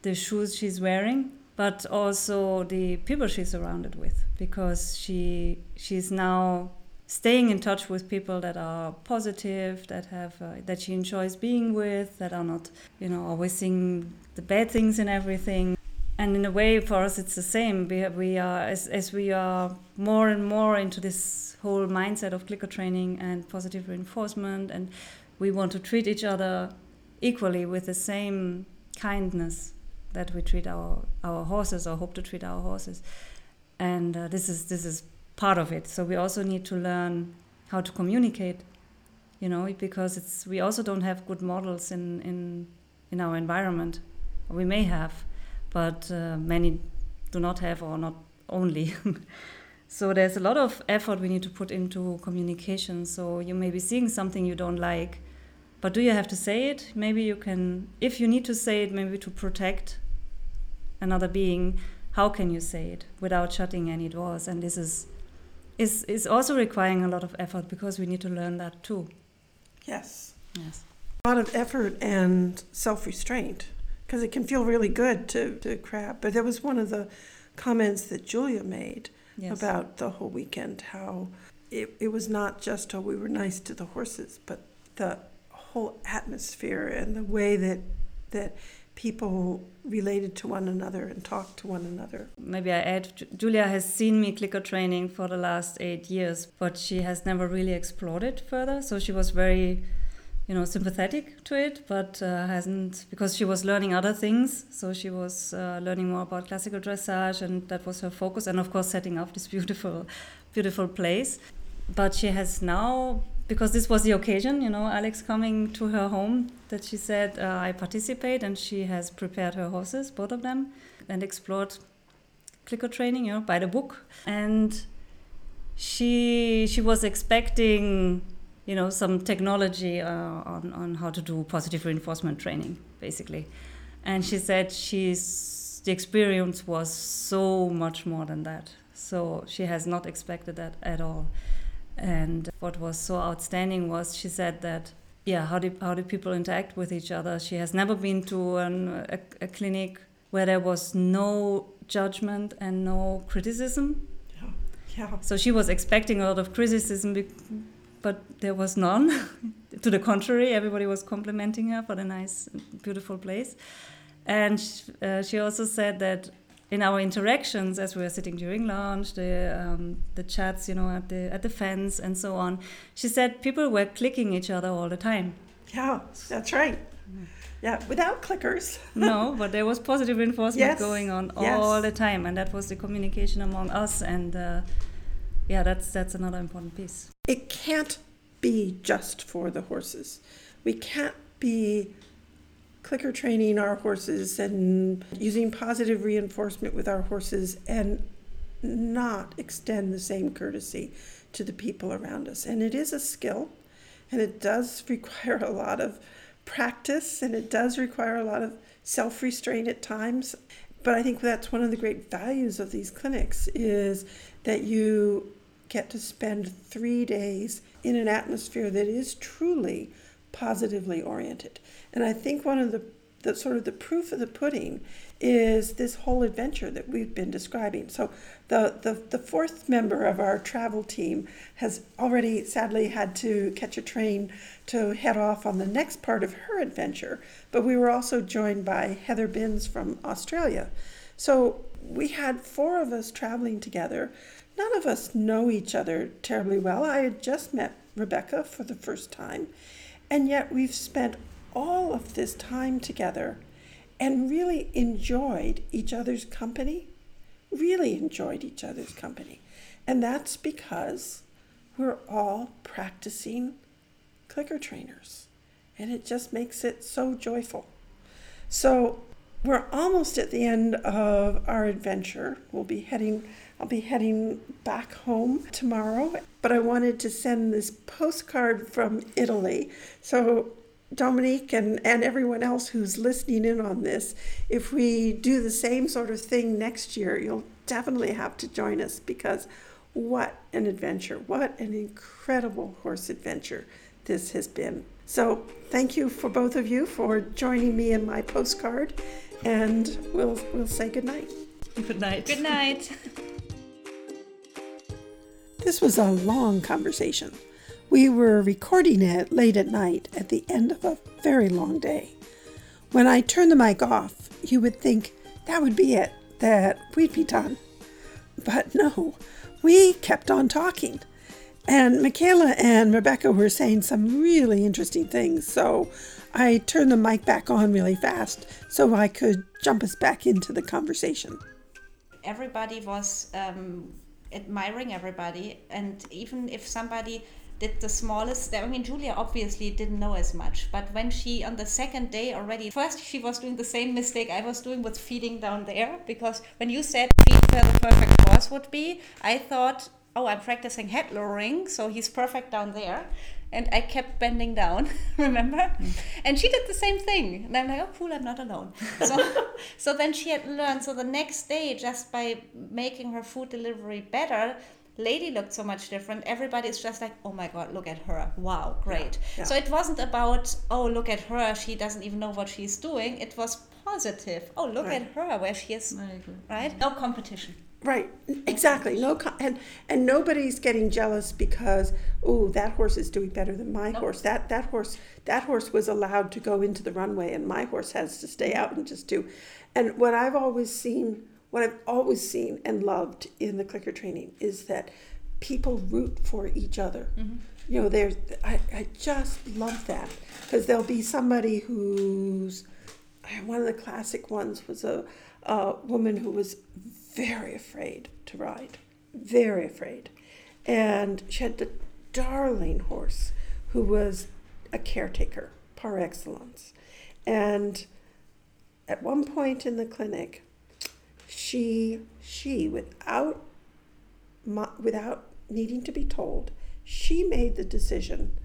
the shoes she's wearing, but also the people she's surrounded with, because she she's now staying in touch with people that are positive, that have uh, that she enjoys being with, that are not, you know, always seeing the bad things in everything. And in a way, for us, it's the same. We, we are as, as we are more and more into this whole mindset of clicker training and positive reinforcement, and we want to treat each other equally with the same kindness that we treat our, our horses or hope to treat our horses. And uh, this is this is part of it. So we also need to learn how to communicate, you know, because it's we also don't have good models in in in our environment. We may have, but uh, many do not have or not only. [LAUGHS] so there's a lot of effort we need to put into communication. So you may be seeing something you don't like, but do you have to say it? Maybe you can, if you need to say it, maybe to protect another being. How can you say it without shutting any doors? And this is is is also requiring a lot of effort because we need to learn that too. Yes. Yes. A lot of effort and self restraint because it can feel really good to, to crap. But that was one of the comments that Julia made yes. about the whole weekend how it, it was not just, oh, we were nice to the horses, but the whole atmosphere and the way that that people related to one another and talked to one another. Maybe I add, Julia has seen me clicker training for the last eight years, but she has never really explored it further. So she was very, you know, sympathetic to it, but uh, hasn't because she was learning other things. So she was uh, learning more about classical dressage, and that was her focus, and of course setting up this [LAUGHS] beautiful, beautiful place. But she has now because this was the occasion, you know, Alex coming to her home, that she said, uh, I participate, and she has prepared her horses, both of them, and explored clicker training, you know, by the book. And she she was expecting, you know, some technology uh, on on how to do positive reinforcement training, basically. And she said she's the experience was so much more than that. So she has not expected that at all. And what was so outstanding was she said that, yeah, how do, how do people interact with each other? She has never been to an, a, a clinic where there was no judgment and no criticism. Yeah. yeah. So she was expecting a lot of criticism, but there was none. [LAUGHS] to the contrary, everybody was complimenting her for the nice, beautiful place. And uh, she also said that in our interactions as we were sitting during lunch, the um, the chats, you know, at the at the fence and so on, she said people were clicking each other all the time. Yeah, that's right. Yeah, without clickers. [LAUGHS] no, but there was positive reinforcement yes. going on yes. all the time, and that was the communication among us. And uh, yeah, that's that's another important piece. It can't be just for the horses. We can't be clicker training our horses and using positive reinforcement with our horses and not extend the same courtesy to the people around us. And it is a skill and it does [LAUGHS] require a lot of practice and it does require a lot of self restraint at times. But I think that's one of the great values of these clinics is that you get to spend three days in an atmosphere that is truly positively oriented. And I think one of the, the sort of the proof of the pudding is this whole adventure that we've been describing. So the, the, the fourth member of our travel team has already sadly had to catch a train to head off on the next part of her adventure. But we were also joined by Heather Binns from Australia. So we had four of us traveling together. None of us know each other terribly well. I had just met Rebecca for the first time. And yet we've spent all of this time together and really enjoyed each other's company. Really enjoyed each other's company. And that's because we're all practicing clicker trainers. And it just makes it so joyful. So we're almost at the end of our adventure. We'll be heading I'll be heading back home tomorrow, but I wanted to send this postcard from Italy. So, Dominique and, and everyone else who's listening in on this, if we do the same sort of thing next year, you'll definitely have to join us because what an adventure! What an incredible horse adventure this has been. So, thank you for both of you for joining me in my postcard, and we'll, we'll say goodnight. Good night. Good night. This was a long conversation. We were recording it late at night at the end of a very long day. When I turned the mic off, you would think that would be it, that we'd be done. But no, we kept on talking. And Michaela and Rebecca were saying some really interesting things, so I turned the mic back on really fast so I could jump us back into the conversation. Everybody was um, admiring everybody, and even if somebody did the smallest step. I mean, Julia obviously didn't know as much, but when she, on the second day already, first she was doing the same mistake I was doing with feeding down there, because when you said feed where the perfect horse would be, I thought, oh, I'm practicing head lowering, so he's perfect down there. And I kept bending down, [LAUGHS] remember? Mm. And she did the same thing. And I'm like, oh, cool, I'm not alone. So, [LAUGHS] so then she had learned. So the next day, just by making her food delivery better, lady looked so much different. Everybody's just like oh my god look at her. Wow great. Yeah, yeah. so it wasn't about oh look at her. She doesn't even know what she's doing. It was positive. Oh look right. at her where she is. Right? No competition. Right. Exactly. No co- and and nobody's getting jealous because oh that horse is doing better than my nope. horse. That that horse that horse was allowed to go into the runway and my horse has to stay mm-hmm. out and just do and what i've always seen what I've always seen and loved in the clicker training is that people root for each other. Mm-hmm. You know, there's I, I just love that because there'll be somebody who's one of the classic ones was a, a woman who was very afraid to ride, very afraid, and she had the darling horse who was a caretaker par excellence, and at one point in the clinic she she without without needing to be told she made the decision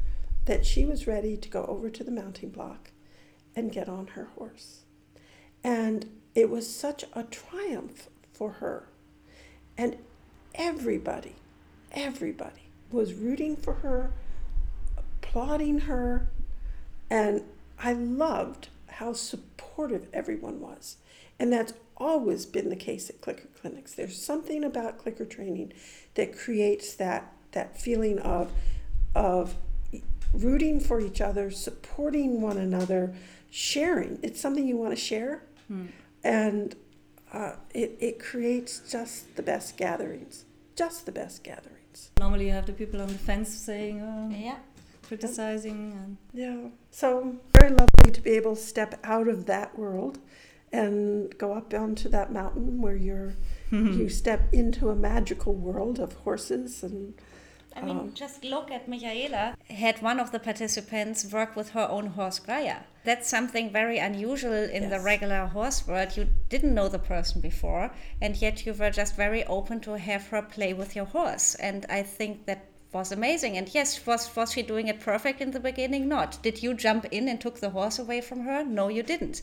that she was ready to go over to the mounting block and get on her horse. And it was such a triumph for her. And everybody everybody was rooting for her applauding her. And i loved how supportive everyone was. And that's always been the case at clicker clinics. There's something about clicker training that creates that that feeling of of rooting for each other, supporting one another, sharing. It's something you want to share, hmm. and uh, it it creates just the best gatherings. Just the best gatherings. Normally, you have the people on the fence saying, oh, "Yeah." Criticizing and yeah, so very lovely to be able to step out of that world and go up onto that mountain where you're you step into a magical world of horses and I mean, um, just look at Michaela. Had one of the participants work with her own horse Graja. That's something very unusual in yes. the regular horse world. You didn't know the person before, and yet you were just very open to have her play with your horse. And I think that was amazing. And yes, was was she doing it perfect in the beginning? Not. Did you jump in and took the horse away from her? No, you didn't.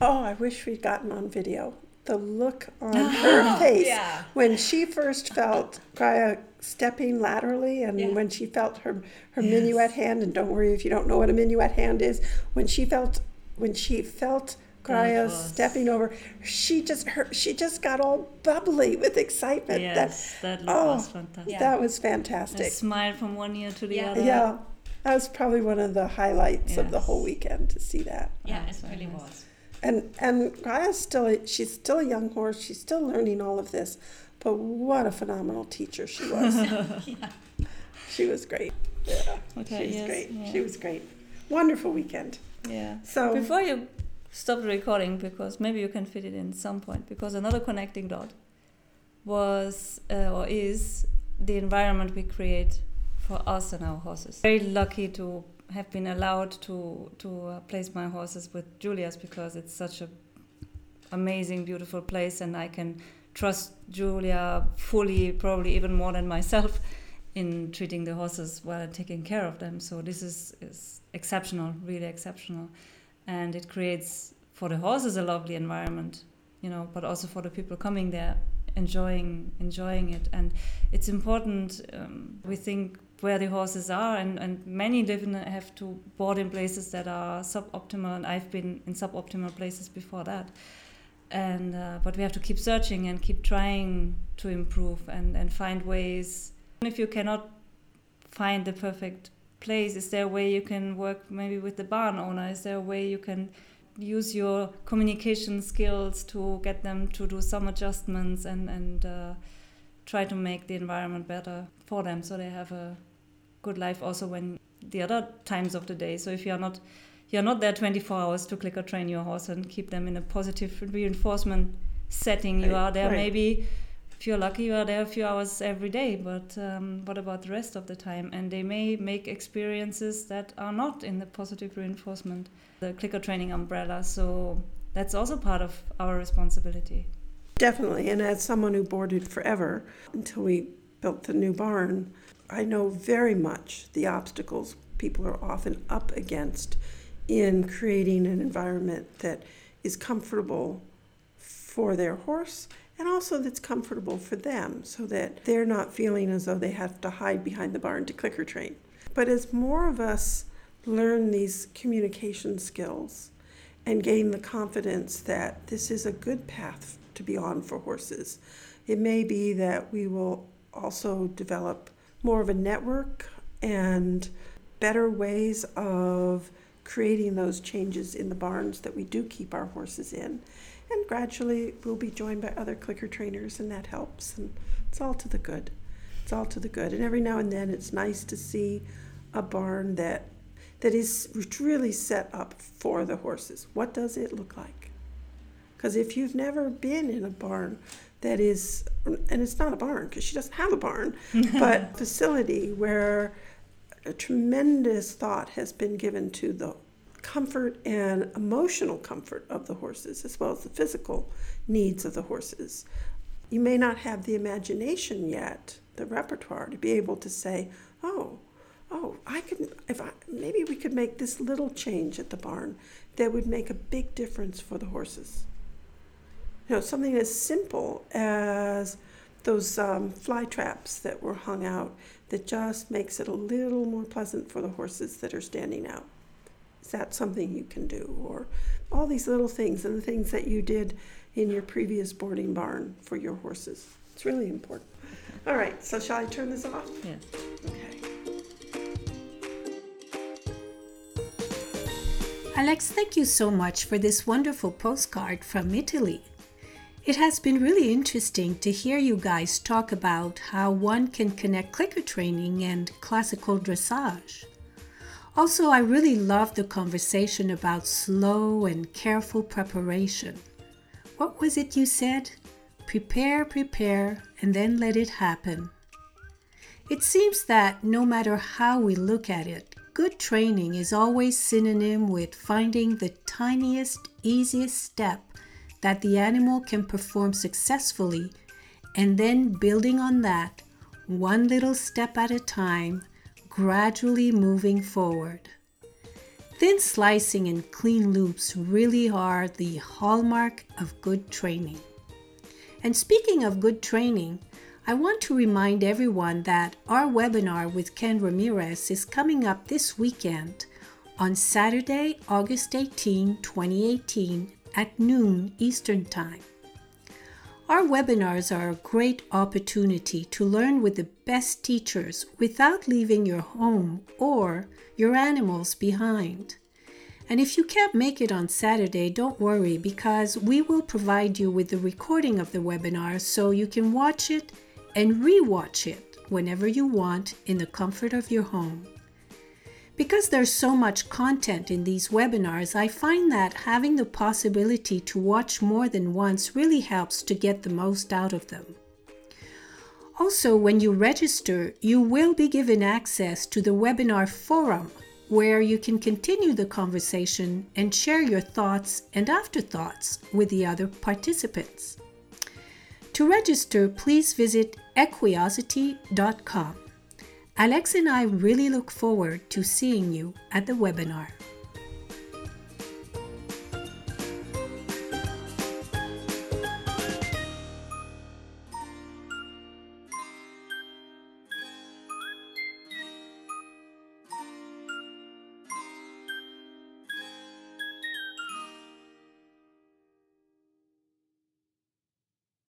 Oh, I wish we'd gotten on video. The look on [LAUGHS] her face yeah. when she first felt Graja stepping laterally and yeah. when she felt her, her yes. minuet hand, and don't worry if you don't know what a minuet hand is, when she felt when she felt oh, Graja stepping over, she just her she just got all bubbly with excitement. Yes, that, that oh, was fantastic. That was fantastic. A smile from one ear to the yeah. other. Yeah. That was probably one of the highlights yes. of the whole weekend to see that. Yeah, it really was and and Graja's still she's still a young horse. She's still learning all of this, but what a phenomenal teacher she [LAUGHS] was. yeah. She was great. Yeah, okay, she was yes, great. Yeah. She was great. Wonderful weekend. Yeah. So before you stop the recording, because maybe you can fit it in some point, because another connecting dot was uh, or is the environment we create for us and our horses. Very lucky to have been allowed to to uh, place my horses with Julia's because it's such a amazing, beautiful place, and I can trust Julia fully, probably even more than myself, in treating the horses well and taking care of them. So this is, is exceptional, really exceptional, and it creates for the horses a lovely environment, you know, but also for the people coming there enjoying enjoying it. And it's important. Um, we think where the horses are, and, and many live in have to board in places that are suboptimal, and I've been in suboptimal places before that. And uh, but we have to keep searching and keep trying to improve and, and find ways. If you cannot find the perfect place, is there a way you can work maybe with the barn owner? Is there a way you can use your communication skills to get them to do some adjustments and and uh, try to make the environment better for them so they have a good life also when the other times of the day so if you're not you're not there 24 hours to clicker train your horse and keep them in a positive reinforcement setting you are there right. maybe if you're lucky you are there a few hours every day but um, what about the rest of the time and they may make experiences that are not in the positive reinforcement the clicker training umbrella. So that's also part of our responsibility. Definitely. And as someone who boarded forever until we built the new barn, I know very much the obstacles people are often up against in creating an environment that is comfortable for their horse and also that's comfortable for them so that they're not feeling as though they have to hide behind the barn to clicker train. But as more of us learn these communication skills and gain the confidence that this is a good path to be on for horses. It may be that we will also develop more of a network and better ways of creating those changes in the barns that we do keep our horses in. And gradually we'll be joined by other clicker trainers, and that helps. And it's all to the good. It's all to the good. And every now and then it's nice to see a barn that that is really set up for the horses. What does it look like? Because if you've never been in a barn that is, and it's not a barn because she doesn't have a barn, [LAUGHS] but facility where a tremendous thought has been given to the comfort and emotional comfort of the horses as well as the physical needs of the horses. You may not have the imagination yet, the repertoire, to be able to say, oh, oh, I could, if I, maybe we could make this little change at the barn that would make a big difference for the horses. You know, something as simple as those um, fly traps that were hung out that just makes it a little more pleasant for the horses that are standing out. Is that something you can do? Or all these little things and the things that you did in your previous boarding barn for your horses. It's really important. All right, so shall I turn this off? Yeah. Okay. Alex, thank you so much for this wonderful postcard from Italy. It has been really interesting to hear you guys talk about how one can connect clicker training and classical dressage. Also, I really loved the conversation about slow and careful preparation. What was it you said? Prepare, prepare, and then let it happen. It seems that no matter how we look at it, Good training is always synonym with finding the tiniest, easiest step that the animal can perform successfully and then building on that, one little step at a time, gradually moving forward. Thin slicing and clean loops really are the hallmark of good training. And speaking of good training, I want to remind everyone that our webinar with Ken Ramirez is coming up this weekend on Saturday, August 18, 2018 at noon Eastern Time. Our webinars are a great opportunity to learn with the best teachers without leaving your home or your animals behind. And if you can't make it on Saturday, don't worry because we will provide you with the recording of the webinar so you can watch it and rewatch it whenever you want in the comfort of your home. Because there's so much content in these webinars, I find that having the possibility to watch more than once really helps to get the most out of them. Also, when you register, you will be given access to the webinar forum where you can continue the conversation and share your thoughts and afterthoughts with the other participants. To register, please visit equiosity.com. Alex and I really look forward to seeing you at the webinar.